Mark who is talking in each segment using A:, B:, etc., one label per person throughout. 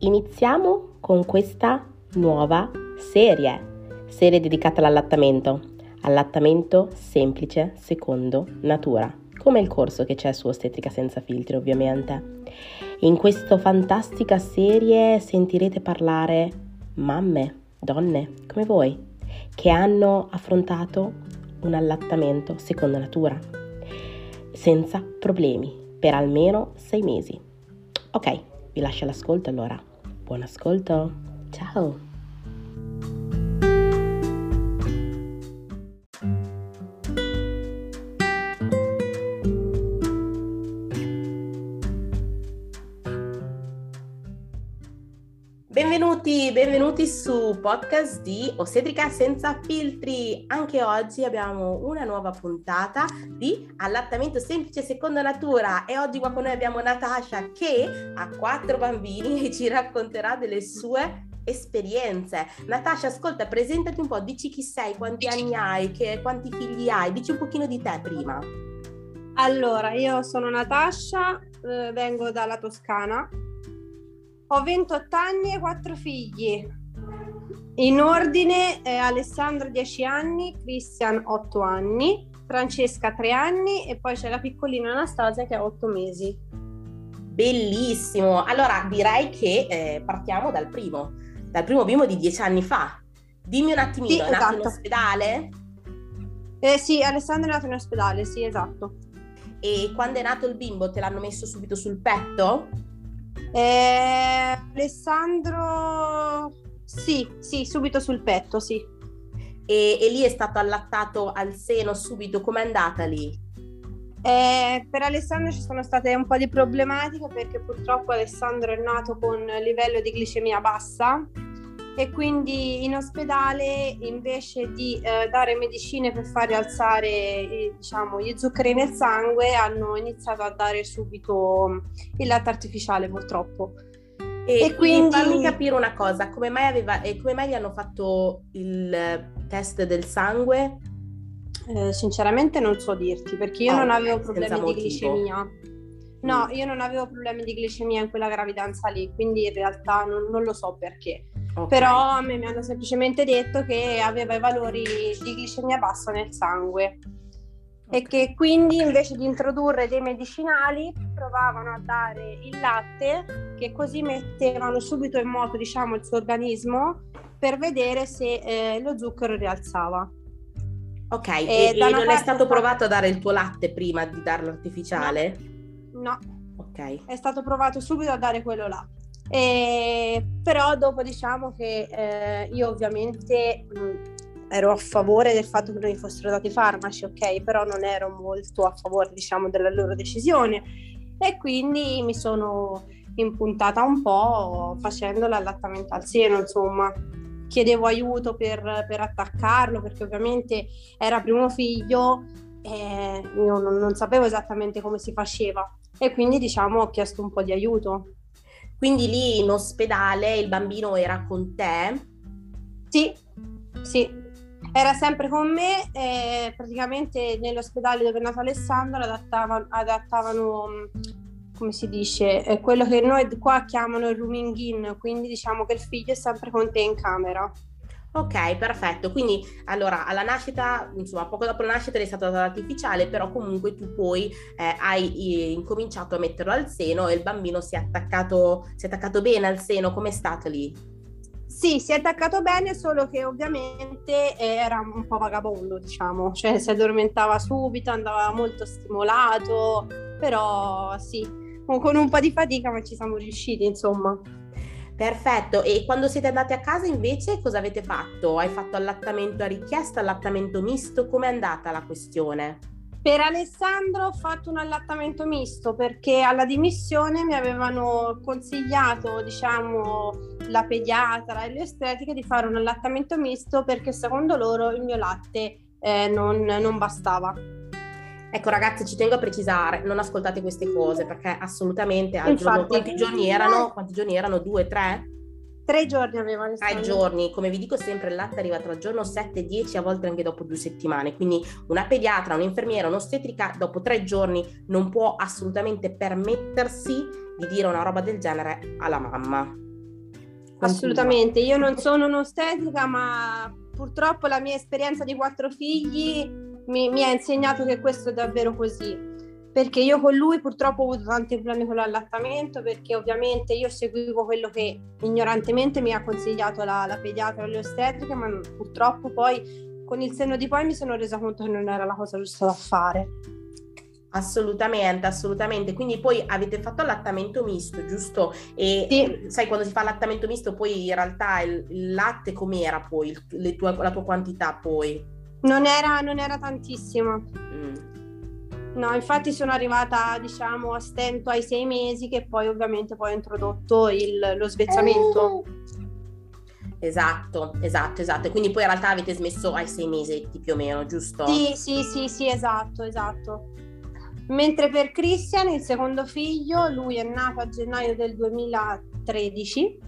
A: Iniziamo con questa nuova serie, serie dedicata all'allattamento, allattamento semplice secondo natura, come il corso che c'è su Ostetrica senza filtri ovviamente. In questa fantastica serie sentirete parlare mamme, donne come voi, che hanno affrontato un allattamento secondo natura, senza problemi, per almeno sei mesi. Ok, vi lascio l'ascolto allora. Buon ascolto, ciao! Benvenuti, su podcast di Ossetrica senza filtri. Anche oggi abbiamo una nuova puntata di allattamento semplice secondo natura e oggi qua con noi abbiamo Natasha che ha quattro bambini e ci racconterà delle sue esperienze. Natasha, ascolta, presentati un po', dici chi sei, quanti anni hai, che, quanti figli hai, dici un pochino di te prima.
B: Allora, io sono Natasha, eh, vengo dalla Toscana, ho 28 anni e 4 figli. In ordine eh, Alessandro 10 anni, Christian 8 anni, Francesca 3 anni e poi c'è la piccolina Anastasia che ha 8 mesi.
A: Bellissimo. Allora direi che eh, partiamo dal primo, dal primo bimbo di 10 anni fa. Dimmi un attimino, sì, è nato in esatto. ospedale?
B: Eh, sì, Alessandro è nato in ospedale, sì, esatto.
A: E quando è nato il bimbo te l'hanno messo subito sul petto?
B: Eh, Alessandro, sì, sì, subito sul petto, sì.
A: E, e lì è stato allattato al seno subito, com'è andata lì?
B: Eh, per Alessandro ci sono state un po' di problematiche perché purtroppo Alessandro è nato con livello di glicemia bassa e quindi in ospedale invece di eh, dare medicine per far rialzare eh, diciamo, gli zuccheri nel sangue hanno iniziato a dare subito il latte artificiale purtroppo.
A: E, e quindi fammi capire una cosa, come mai, aveva, eh, come mai gli hanno fatto il test del sangue?
B: Eh, sinceramente non so dirti perché io oh, non avevo problemi di glicemia. No, mm. io non avevo problemi di glicemia in quella gravidanza lì, quindi in realtà non, non lo so perché. Okay. Però a me mi hanno semplicemente detto che aveva i valori di glicemia bassa nel sangue e che quindi invece di introdurre dei medicinali provavano a dare il latte che così mettevano subito in moto diciamo il suo organismo per vedere se eh, lo zucchero rialzava.
A: Ok, e, e non è stato provato a dare il tuo latte prima di darlo artificiale?
B: No. no. Ok. È stato provato subito a dare quello là. E, però dopo diciamo che eh, io ovviamente mh, ero a favore del fatto che non gli fossero dati farmaci, ok, però non ero molto a favore diciamo della loro decisione. E quindi mi sono impuntata un po' facendo l'allattamento al seno, insomma. Chiedevo aiuto per, per attaccarlo perché ovviamente era primo figlio e io non, non sapevo esattamente come si faceva. E quindi diciamo ho chiesto un po' di aiuto.
A: Quindi lì in ospedale il bambino era con te?
B: Sì, sì, era sempre con me e praticamente nell'ospedale dove è nato Alessandro adattavano, adattavano come si dice, quello che noi qua chiamano il rooming in, quindi diciamo che il figlio è sempre con te in camera.
A: Ok, perfetto. Quindi allora alla nascita, insomma, poco dopo la nascita è stato dato artificiale, però comunque tu poi eh, hai eh, incominciato a metterlo al seno e il bambino si è attaccato, si è attaccato bene al seno. Com'è stato lì?
B: Sì, si è attaccato bene, solo che ovviamente era un po' vagabondo, diciamo, cioè si addormentava subito, andava molto stimolato, però sì, con un po' di fatica, ma ci siamo riusciti, insomma.
A: Perfetto, e quando siete andati a casa invece cosa avete fatto? Hai fatto allattamento a richiesta, allattamento misto? Com'è andata la questione?
B: Per Alessandro ho fatto un allattamento misto perché alla dimissione mi avevano consigliato, diciamo, la pediatra e le ostetriche di fare un allattamento misto perché secondo loro il mio latte eh, non, non bastava.
A: Ecco ragazzi, ci tengo a precisare, non ascoltate queste cose perché assolutamente al giorno, quanti giorni erano? Quanti giorni erano? Due, tre?
B: Tre giorni avevano.
A: Tre giorni, come vi dico sempre, il latte arriva tra il giorno 7 e 10, a volte anche dopo due settimane. Quindi una pediatra, un'infermiera, un'ostetrica, dopo tre giorni non può assolutamente permettersi di dire una roba del genere alla mamma.
B: Assolutamente, io non sono un'ostetrica, ma purtroppo la mia esperienza di quattro figli mi, mi ha insegnato che questo è davvero così perché io con lui purtroppo ho avuto tanti problemi con l'allattamento perché ovviamente io seguivo quello che ignorantemente mi ha consigliato la, la pediatra e le ostetriche ma purtroppo poi con il senno di poi mi sono resa conto che non era la cosa giusta da fare
A: Assolutamente, assolutamente. Quindi poi avete fatto allattamento misto, giusto? E sì. sai quando si fa allattamento misto, poi in realtà il, il latte com'era poi, il, tue, la tua quantità poi?
B: Non era, non era tantissimo. Mm. No, infatti sono arrivata, diciamo, a stento ai sei mesi che poi ovviamente poi ho introdotto il, lo svezzamento.
A: Esatto, esatto, esatto. E quindi poi in realtà avete smesso ai sei mesi più o meno, giusto?
B: Sì, sì, sì, sì, esatto, esatto. Mentre per Christian, il secondo figlio, lui è nato a gennaio del 2013.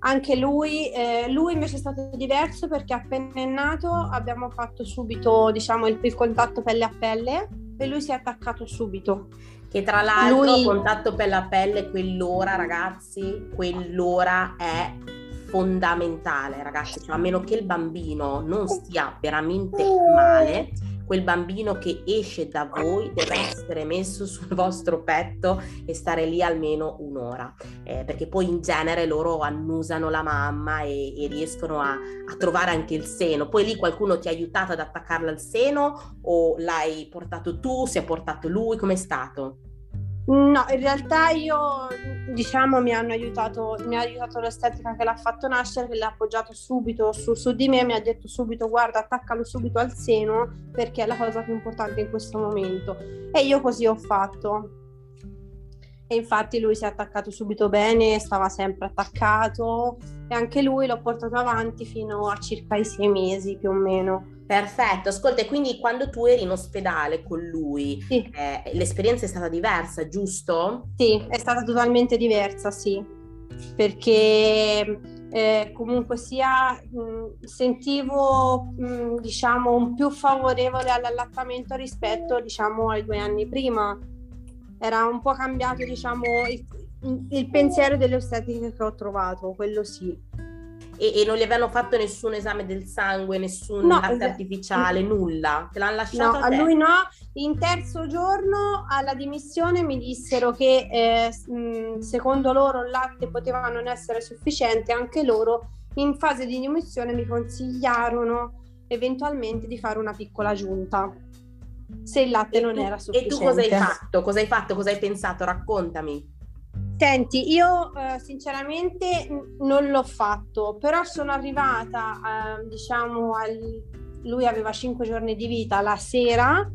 B: Anche lui, eh, lui invece è stato diverso perché appena è nato abbiamo fatto subito diciamo, il, il contatto pelle a pelle e lui si è attaccato subito.
A: Che tra l'altro lui... contatto pelle a pelle, quell'ora ragazzi, quell'ora è fondamentale ragazzi, cioè, a meno che il bambino non stia veramente male quel bambino che esce da voi deve essere messo sul vostro petto e stare lì almeno un'ora, eh, perché poi in genere loro annusano la mamma e, e riescono a, a, trovare anche il seno. Poi lì qualcuno ti ha aiutato ad attaccarla al seno o l'hai portato tu, si è portato lui, com'è stato?
B: No, in realtà io diciamo mi hanno aiutato, mi ha aiutato l'estetica che l'ha fatto nascere, che l'ha appoggiato subito su, su di me, mi ha detto subito guarda attaccalo subito al seno perché è la cosa più importante in questo momento. E io così ho fatto. E infatti lui si è attaccato subito bene, stava sempre attaccato e anche lui l'ho portato avanti fino a circa i sei mesi più o meno.
A: Perfetto, ascolta, e quindi quando tu eri in ospedale con lui, sì. eh, l'esperienza è stata diversa, giusto?
B: Sì, è stata totalmente diversa, sì, perché eh, comunque sia mh, sentivo mh, diciamo un più favorevole all'allattamento rispetto diciamo ai due anni prima. Era un po' cambiato diciamo il, il pensiero delle ostetiche che ho trovato, quello sì
A: e, e, non gli avevano fatto nessun esame del sangue, nessun no, latte es- artificiale, nulla? Te l'hanno lasciato?
B: No, a, a lui no. In terzo giorno alla dimissione mi dissero che eh, secondo loro il latte poteva non essere sufficiente, anche loro in fase di dimissione mi consigliarono eventualmente di fare una piccola giunta se il latte e non
A: tu,
B: era sufficiente.
A: E tu cosa hai fatto? Cosa hai fatto? Cosa hai pensato? Raccontami.
B: Senti, io eh, sinceramente non l'ho fatto, però sono arrivata, eh, diciamo, al... lui aveva 5 giorni di vita la sera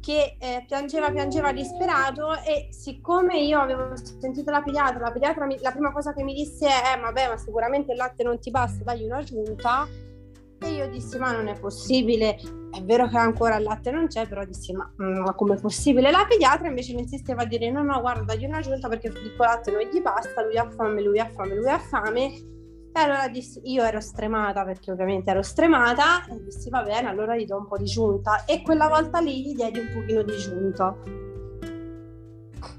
B: che eh, piangeva, piangeva disperato e siccome io avevo sentito la pediatra, la pediatra mi, la prima cosa che mi disse è eh, vabbè ma sicuramente il latte non ti basta, dagli una giunta e io dissi ma non è possibile, è vero che ancora il latte non c'è, però dissi ma, mm, ma come è possibile? La pediatra invece mi insisteva a dire no no guarda dagli una giunta perché il latte non gli basta, lui ha fame, lui ha fame, lui ha fame. E allora dissi, io ero stremata perché ovviamente ero stremata e dissi va bene allora gli do un po' di giunta e quella volta lì gli diedi un pochino di giunta.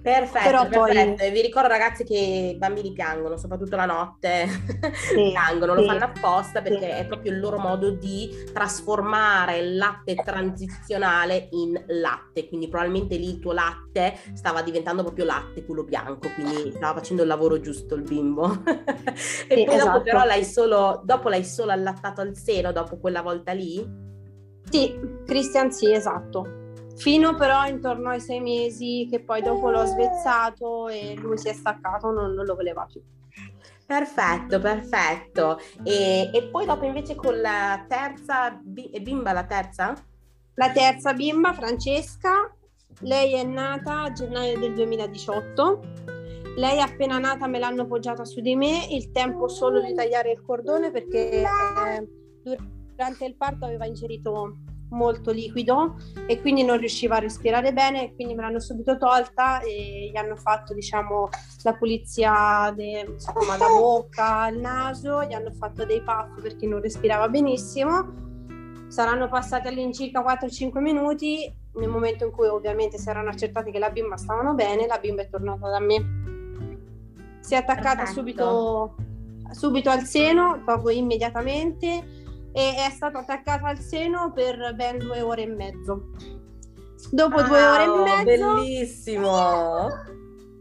A: Perfetto, Però perfetto. Poi... vi ricordo ragazzi che i bambini piangono, soprattutto la notte, sì, piangono, lo fanno apposta perché sì. è proprio il loro modo di trasformare il latte transizionale in latte, quindi probabilmente lì il tuo latte stava diventando proprio latte, quello bianco, quindi stava facendo il lavoro giusto il bimbo. e sì, poi esatto. dopo però l'hai solo, dopo l'hai solo allattato al seno dopo quella volta lì?
B: Sì, Christian sì, esatto fino però intorno ai sei mesi che poi dopo l'ho svezzato e lui si è staccato, non, non lo voleva più.
A: Perfetto, perfetto. E, e, poi dopo invece con la terza bimba, la terza?
B: La terza bimba, Francesca, lei è nata a gennaio del 2018. Lei appena nata me l'hanno poggiata su di me, il tempo solo di tagliare il cordone perché eh, durante il parto aveva ingerito molto liquido e quindi non riusciva a respirare bene, quindi me l'hanno subito tolta e gli hanno fatto diciamo la pulizia de, insomma, da bocca al naso, gli hanno fatto dei puff perché non respirava benissimo. Saranno passati all'incirca 4-5 minuti, nel momento in cui ovviamente si erano accertati che la bimba stavano bene, la bimba è tornata da me. Si è attaccata subito subito al seno, proprio immediatamente, e è stato attaccato al seno per ben due ore e mezzo. Dopo wow, due ore e
A: mezzo... Bellissimo!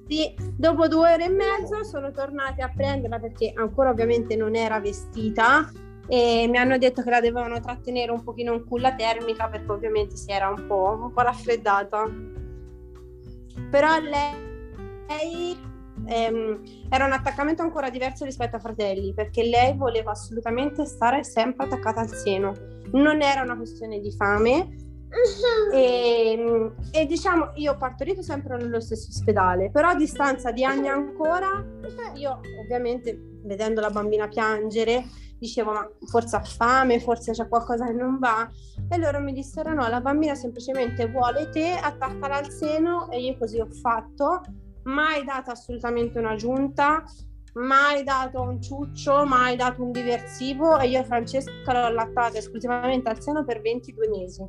B: Sì, dopo due ore e mezzo sono tornati a prenderla perché ancora ovviamente non era vestita e mi hanno detto che la dovevano trattenere un pochino in culla termica perché ovviamente si era un po', un po raffreddata. Però lei ehm, era un attaccamento ancora diverso rispetto ai fratelli perché lei voleva assolutamente stare sempre attaccata al seno. Non era una questione di fame, e, ehm, e, diciamo io ho partorito sempre nello stesso ospedale però a distanza di anni ancora io ovviamente vedendo la bambina piangere dicevo ma forse ha fame forse c'è qualcosa che non va. E loro mi dissero no la bambina semplicemente vuole te attaccala al seno. E io così ho fatto mai dato assolutamente una giunta mai dato un ciuccio, mai dato un diversivo e io Francesca l'ho allattata esclusivamente al seno per 22 mesi.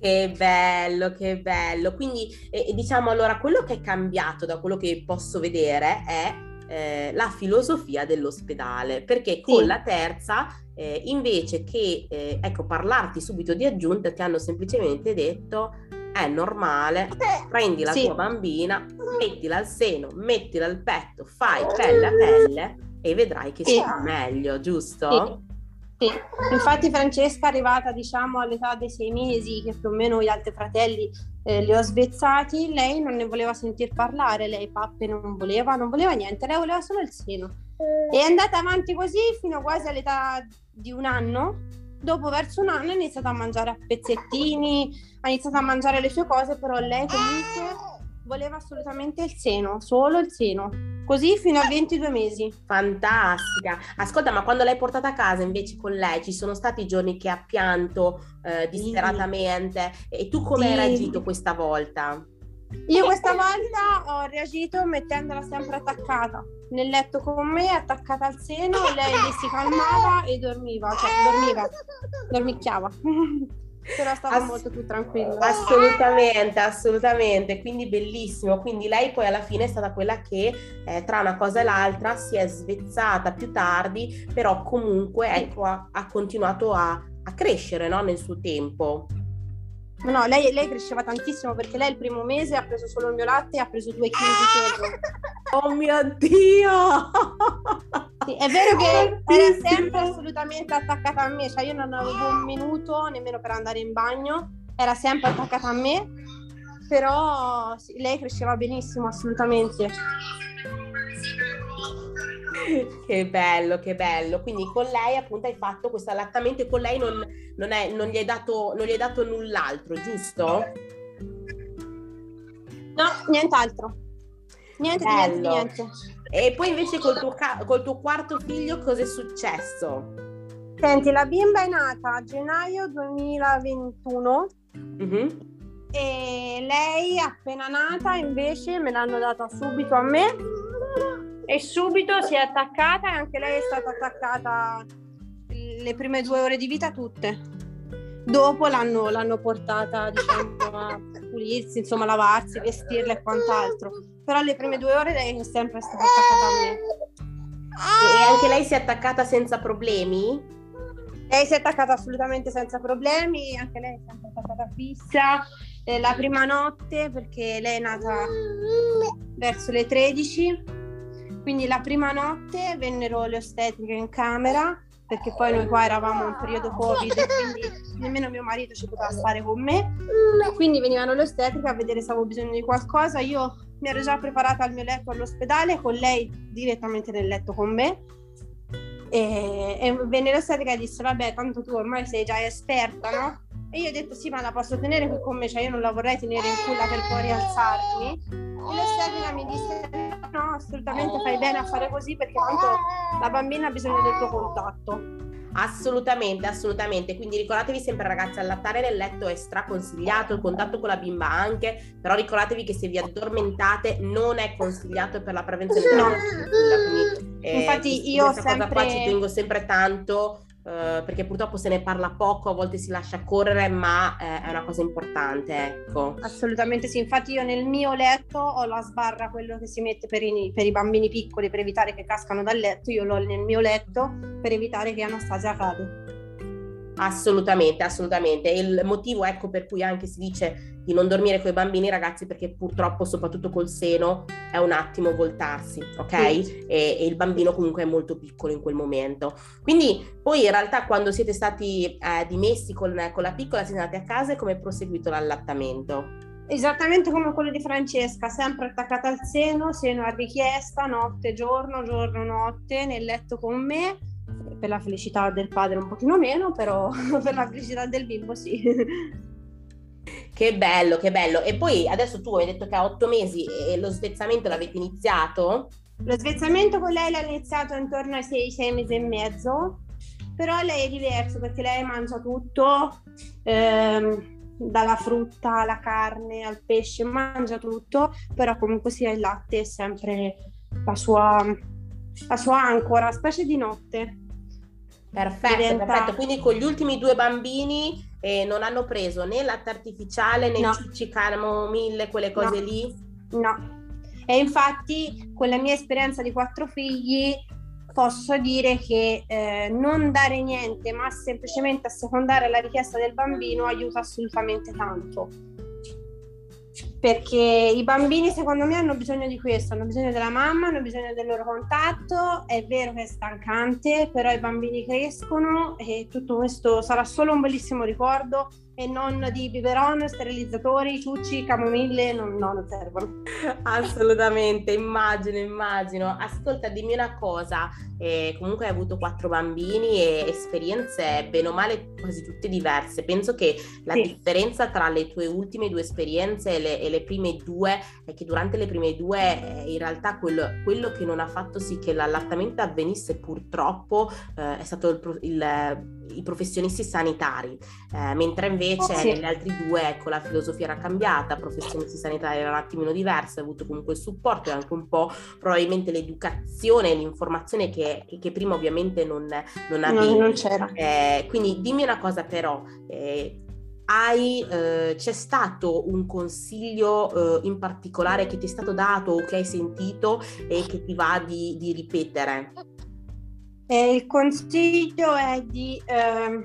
A: Che bello, che bello. Quindi eh, diciamo allora quello che è cambiato da quello che posso vedere è eh, la filosofia dell'ospedale, perché con sì. la terza eh, invece che eh, ecco, parlarti subito di aggiunta ti hanno semplicemente detto è normale, prendi la sì. tua bambina, mettila al seno, mettila al petto, fai pelle a pelle e vedrai che sì. meglio, giusto?
B: Sì. Sì, infatti Francesca è arrivata diciamo all'età dei sei mesi, che più o meno gli altri fratelli eh, li ho svezzati, lei non ne voleva sentir parlare, lei pappe non voleva, non voleva niente, lei voleva solo il seno. È andata avanti così fino quasi all'età di un anno, dopo verso un anno ha iniziato a mangiare a pezzettini, ha iniziato a mangiare le sue cose, però lei comunque voleva assolutamente il seno, solo il seno. Così fino a 22 mesi.
A: Fantastica. Ascolta, ma quando l'hai portata a casa invece con lei ci sono stati giorni che ha pianto eh, disperatamente e tu come sì. hai reagito questa volta?
B: Io questa volta ho reagito mettendola sempre attaccata nel letto con me, attaccata al seno, lei si calmava e dormiva, cioè dormiva, dormicchiava. però stava Ass- molto più tranquilla.
A: Assolutamente, assolutamente, quindi bellissimo. Quindi lei poi alla fine è stata quella che eh, tra una cosa e l'altra si è svezzata più tardi, però comunque ecco, ha, ha continuato a, a crescere no? nel suo tempo.
B: No, lei, lei, cresceva tantissimo perché lei il primo mese ha preso solo il mio latte e ha preso due chili di peso.
A: Oh mio Dio!
B: Sì, è vero che era sempre assolutamente attaccata a me, cioè io non avevo un minuto nemmeno per andare in bagno, era sempre attaccata a me, però sì, lei cresceva benissimo, assolutamente.
A: che bello, che bello. Quindi con lei appunto hai fatto questo allattamento e con lei non, non, è, non, gli, hai dato, non gli hai dato null'altro, giusto?
B: No, nient'altro. Niente, niente, niente.
A: E poi invece col tuo, col tuo quarto figlio cosa è successo?
B: Senti, la bimba è nata a gennaio 2021 mm-hmm. e lei appena nata invece me l'hanno data subito a me e subito si è attaccata e anche lei è stata attaccata le prime due ore di vita tutte. Dopo l'hanno, l'hanno portata diciamo, a pulirsi, insomma, lavarsi, vestirla e quant'altro. Però le prime due ore lei è sempre stata attaccata a me.
A: E anche lei si è attaccata senza problemi?
B: Lei si è attaccata assolutamente senza problemi, anche lei è sempre attaccata fissa. Eh, la prima notte, perché lei è nata verso le 13, quindi la prima notte vennero le ostetriche in camera, perché poi noi qua eravamo in periodo Covid, quindi nemmeno mio marito ci poteva stare con me. Quindi venivano le ostetriche a vedere se avevo bisogno di qualcosa. Io mi ero già preparata al mio letto all'ospedale, con lei direttamente nel letto con me. E, e venne l'ostetrica e disse: Vabbè, tanto tu ormai sei già esperta, no? E io ho detto: Sì, ma la posso tenere qui con me, cioè io non la vorrei tenere in culla per poi rialzarmi. E l'ostetrica mi disse: no, assolutamente fai bene a fare così perché tanto la bambina ha bisogno del tuo contatto.
A: Assolutamente, assolutamente. Quindi ricordatevi sempre ragazzi, allattare nel letto è straconsigliato, il contatto con la bimba anche, però ricordatevi che se vi addormentate non è consigliato per la prevenzione
B: no. Quindi, eh, Infatti io
A: questa
B: sempre...
A: cosa qua ci tengo sempre tanto eh, perché purtroppo se ne parla poco, a volte si lascia correre, ma eh, è una cosa importante, ecco.
B: Assolutamente sì, infatti io nel mio letto ho la sbarra, quello che si mette per i, per i bambini piccoli per evitare che cascano dal letto, io l'ho nel mio letto per evitare che Anastasia cade.
A: Assolutamente, assolutamente. Il motivo ecco per cui anche si dice di non dormire con i bambini ragazzi perché purtroppo soprattutto col seno è un attimo voltarsi, ok? Sì. E, e, il bambino comunque è molto piccolo in quel momento. Quindi poi in realtà quando siete stati eh, dimessi con, con, la piccola siete andati a casa e come è proseguito l'allattamento?
B: Esattamente come quello di Francesca, sempre attaccata al seno, seno a richiesta, notte, giorno, giorno, notte, nel letto con me per la felicità del padre un pochino meno, però per la felicità del bimbo sì.
A: Che bello, che bello. E poi adesso tu hai detto che a otto mesi e lo svezzamento l'avete iniziato?
B: Lo svezzamento con lei l'ha iniziato intorno ai sei, sei mesi e mezzo, però lei è diverso perché lei mangia tutto, ehm, dalla frutta alla carne al pesce, mangia tutto, però comunque sia il latte è sempre la sua, la sua ancora, specie di notte.
A: Perfetto, diventa... perfetto. Quindi con gli ultimi due bambini eh, non hanno preso né latte artificiale né no. cicci, camomille, quelle cose
B: no.
A: lì?
B: No. E infatti con la mia esperienza di quattro figli posso dire che eh, non dare niente ma semplicemente assecondare la richiesta del bambino aiuta assolutamente tanto perché i bambini secondo me hanno bisogno di questo, hanno bisogno della mamma, hanno bisogno del loro contatto, è vero che è stancante, però i bambini crescono e tutto questo sarà solo un bellissimo ricordo e non di biberon, sterilizzatori, ciucci, camomille, non, no, non servono.
A: Assolutamente, immagino, immagino. Ascolta, dimmi una cosa, eh, comunque hai avuto quattro bambini e esperienze bene o male quasi tutte diverse. Penso che la sì. differenza tra le tue ultime due esperienze e le, e le, prime due è che durante le prime due eh, in realtà quello, quello, che non ha fatto sì che l'allattamento avvenisse purtroppo eh, è stato il, il, i professionisti sanitari, eh, mentre invece invece sì. negli altri due, ecco, la filosofia era cambiata, professionisti sanitari era un attimino diversa, hai avuto comunque il supporto e anche un po' probabilmente l'educazione e l'informazione che, che, che, prima ovviamente non, non avevi.
B: Non, non c'era.
A: Eh, quindi dimmi una cosa però, eh, hai, eh, c'è stato un consiglio eh, in particolare che ti è stato dato o che hai sentito e che ti va di, di ripetere?
B: Eh, il consiglio è di ehm,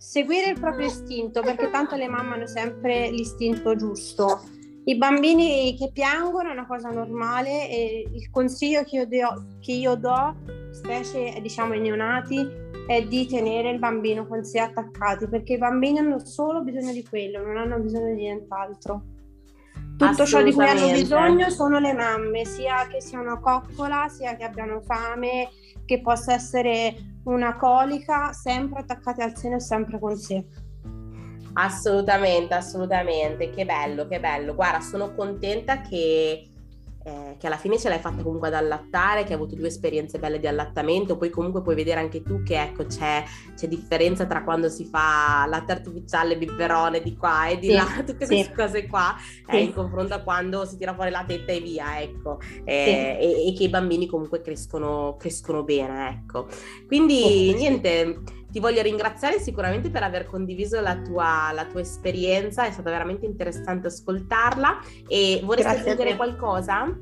B: seguire il proprio istinto, perché tanto le mamme hanno sempre l'istinto giusto. I bambini che piangono è una cosa normale e il consiglio che io do, che io do specie diciamo ai neonati, è di tenere il bambino con sé attaccati, perché i bambini hanno solo bisogno di quello, non hanno bisogno di nient'altro. Tutto ciò di cui hanno bisogno sono le mamme, sia che siano coccola, sia che abbiano fame, che possa essere una colica, sempre attaccate al seno e sempre con sé.
A: Assolutamente, assolutamente, che bello, che bello. Guarda, sono contenta che eh, che alla fine ce l'hai fatta comunque ad allattare, che hai avuto due esperienze belle di allattamento, poi comunque puoi vedere anche tu che ecco c'è, c'è differenza tra quando si fa latte artificiale, biberone di qua e di sì, là, tutte sì. queste cose qua, eh, sì. eh, in confronto a quando si tira fuori la tetta e via, ecco, eh, e, e, che i bambini comunque crescono, crescono bene, ecco. Quindi niente ti voglio ringraziare sicuramente per aver condiviso la tua, la tua esperienza, è stata veramente interessante ascoltarla e vorresti aggiungere qualcosa?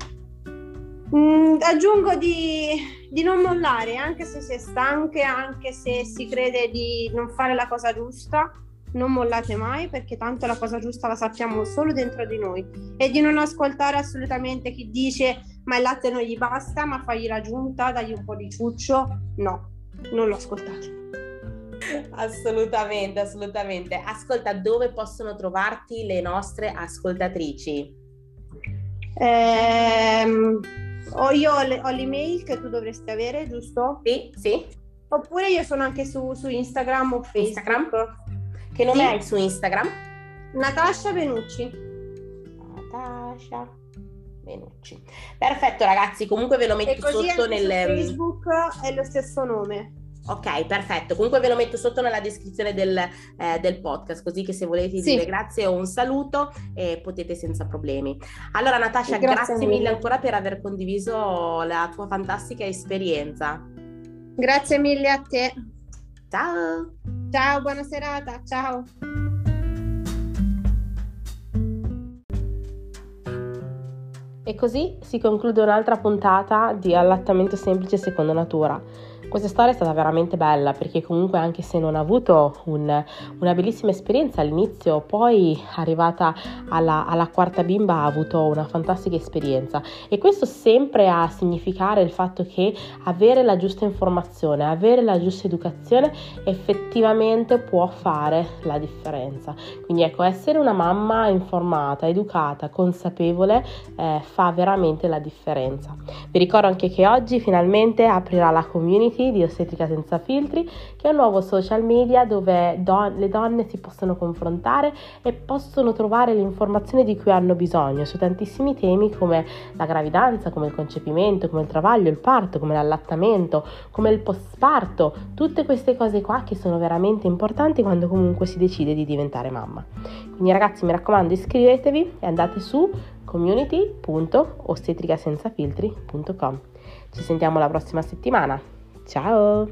B: Mm, aggiungo di, di, non mollare, anche se si è stanche, anche se si crede di non fare la cosa giusta, non mollate mai perché tanto la cosa giusta la sappiamo solo dentro di noi e di non ascoltare assolutamente chi dice ma il latte non gli basta, ma fagli la giunta, dagli un po' di ciuccio, no, non lo ascoltate.
A: Assolutamente, assolutamente. Ascolta, dove possono trovarti le nostre ascoltatrici?
B: Ho, io ho, le, ho, l'email che tu dovresti avere, giusto?
A: Sì, sì.
B: Oppure io sono anche su, su Instagram o Facebook. Instagram?
A: Che nome sì. hai su Instagram?
B: Natascia Venucci.
A: Natascia Venucci. Perfetto ragazzi, comunque ve lo metto sotto nel...
B: Facebook è lo stesso nome.
A: Ok, perfetto. Comunque ve lo metto sotto nella descrizione del, eh, del podcast, così che se volete sì. dire grazie o un saluto eh, potete senza problemi. Allora Natascia, grazie, grazie mille ancora per aver condiviso la tua fantastica esperienza.
B: Grazie mille a te.
A: Ciao!
B: Ciao, buona serata, ciao!
A: E così si conclude un'altra puntata di allattamento semplice secondo natura. Questa storia è stata veramente bella perché comunque anche se non ha avuto un, una bellissima esperienza all'inizio, poi arrivata alla, alla, quarta bimba ha avuto una fantastica esperienza e questo sempre a significare il fatto che avere la giusta informazione, avere la giusta educazione effettivamente può fare la differenza. Quindi ecco, essere una mamma informata, educata, consapevole eh, fa veramente la differenza. Vi ricordo anche che oggi finalmente aprirà la community Community di Ostetrica Senza Filtri, che è un nuovo social media dove don- le donne si possono confrontare e possono trovare le informazioni di cui hanno bisogno su tantissimi temi come la gravidanza, come il concepimento, come il travaglio, il parto, come l'allattamento, come il postparto, tutte queste cose qua che sono veramente importanti quando comunque si decide di diventare mamma. Quindi ragazzi mi raccomando iscrivetevi e andate su community.ostetricasenzafiltri.com. Ci sentiamo la prossima settimana. Ciao!